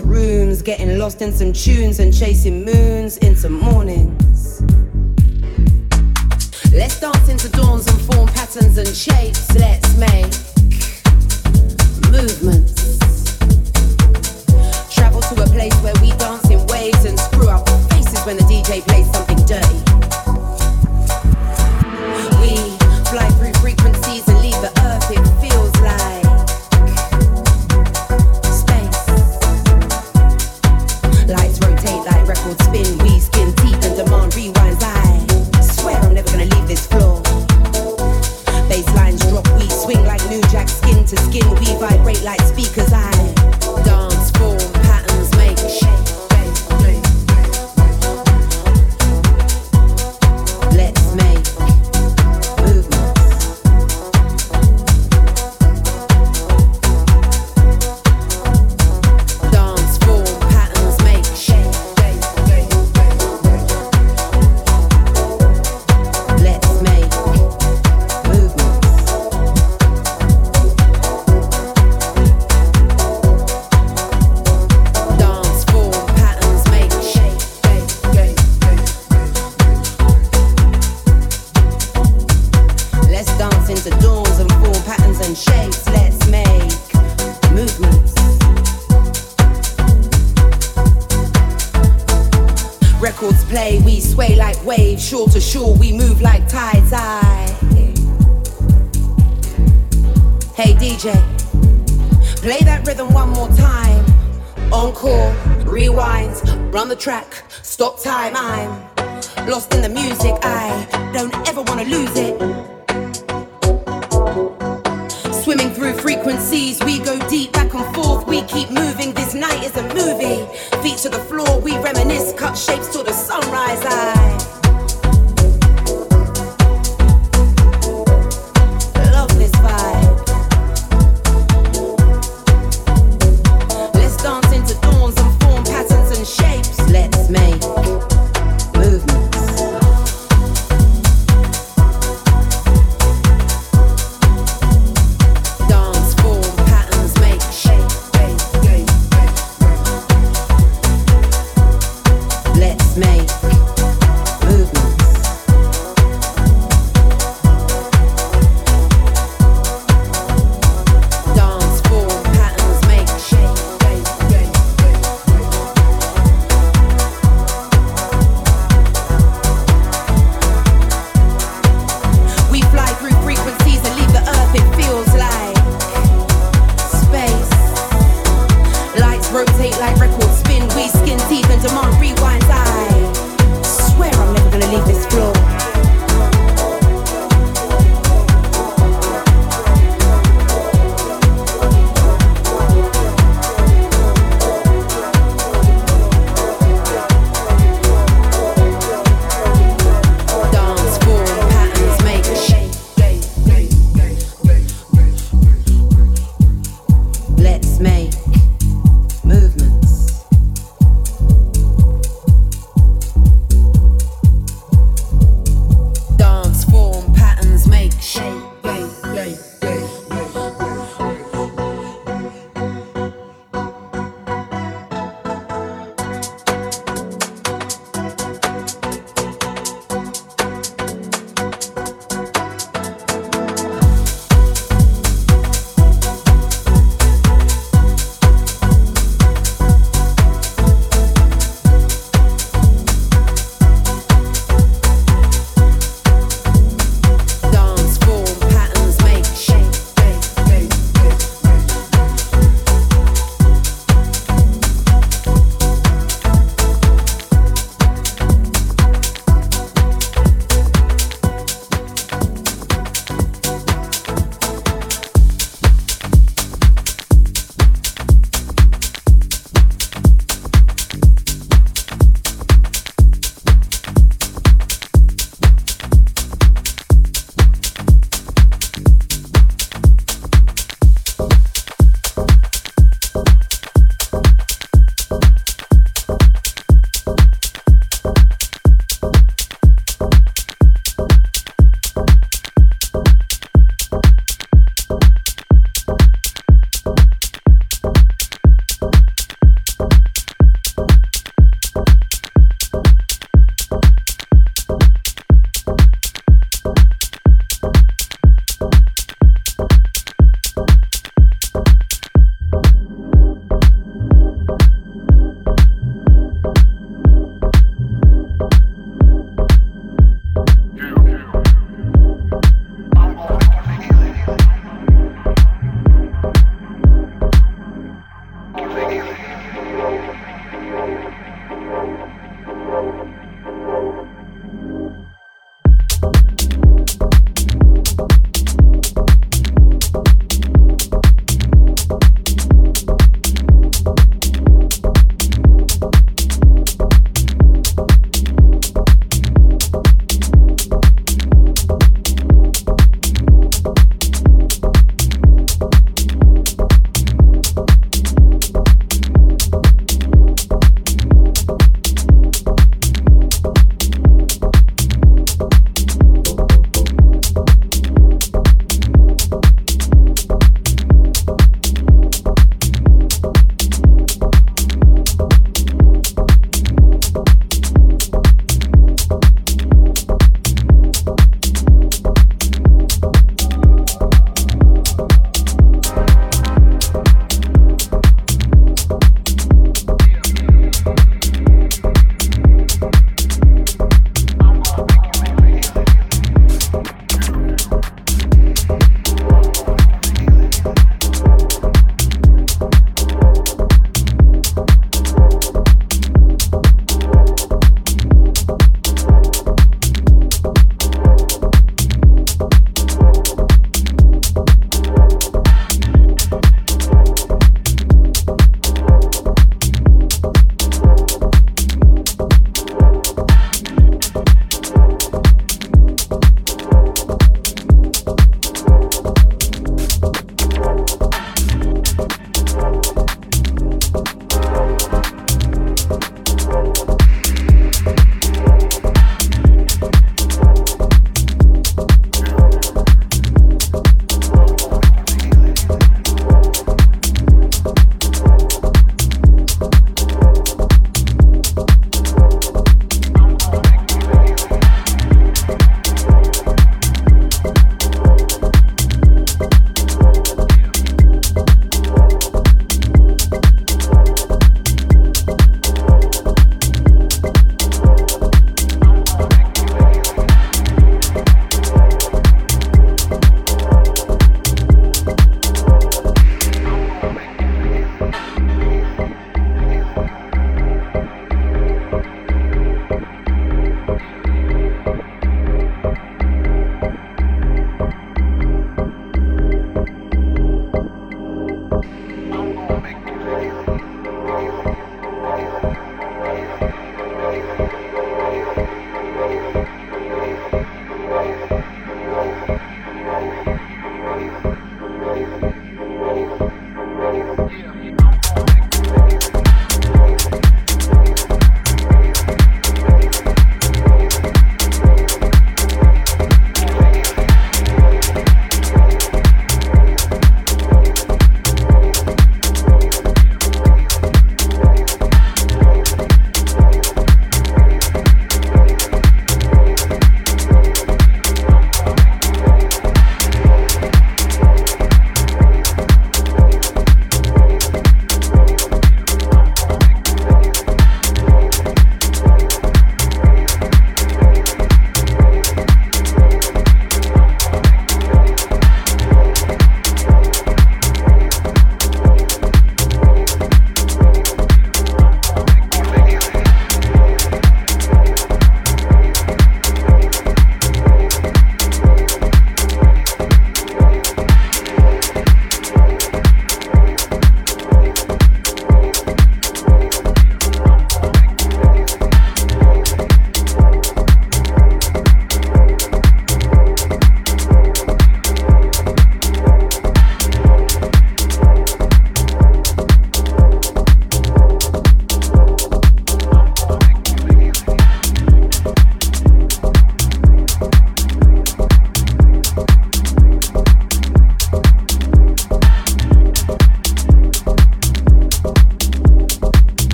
rooms, getting lost in some tunes and chasing moons. Hey DJ, play that rhythm one more time. Encore, rewinds, run the track, stop time. I'm lost in the music, I don't ever wanna lose it. Swimming through frequencies, we go deep back and forth, we keep moving. This night is a movie. Feet to the floor, we reminisce, cut shapes till the sunrise. I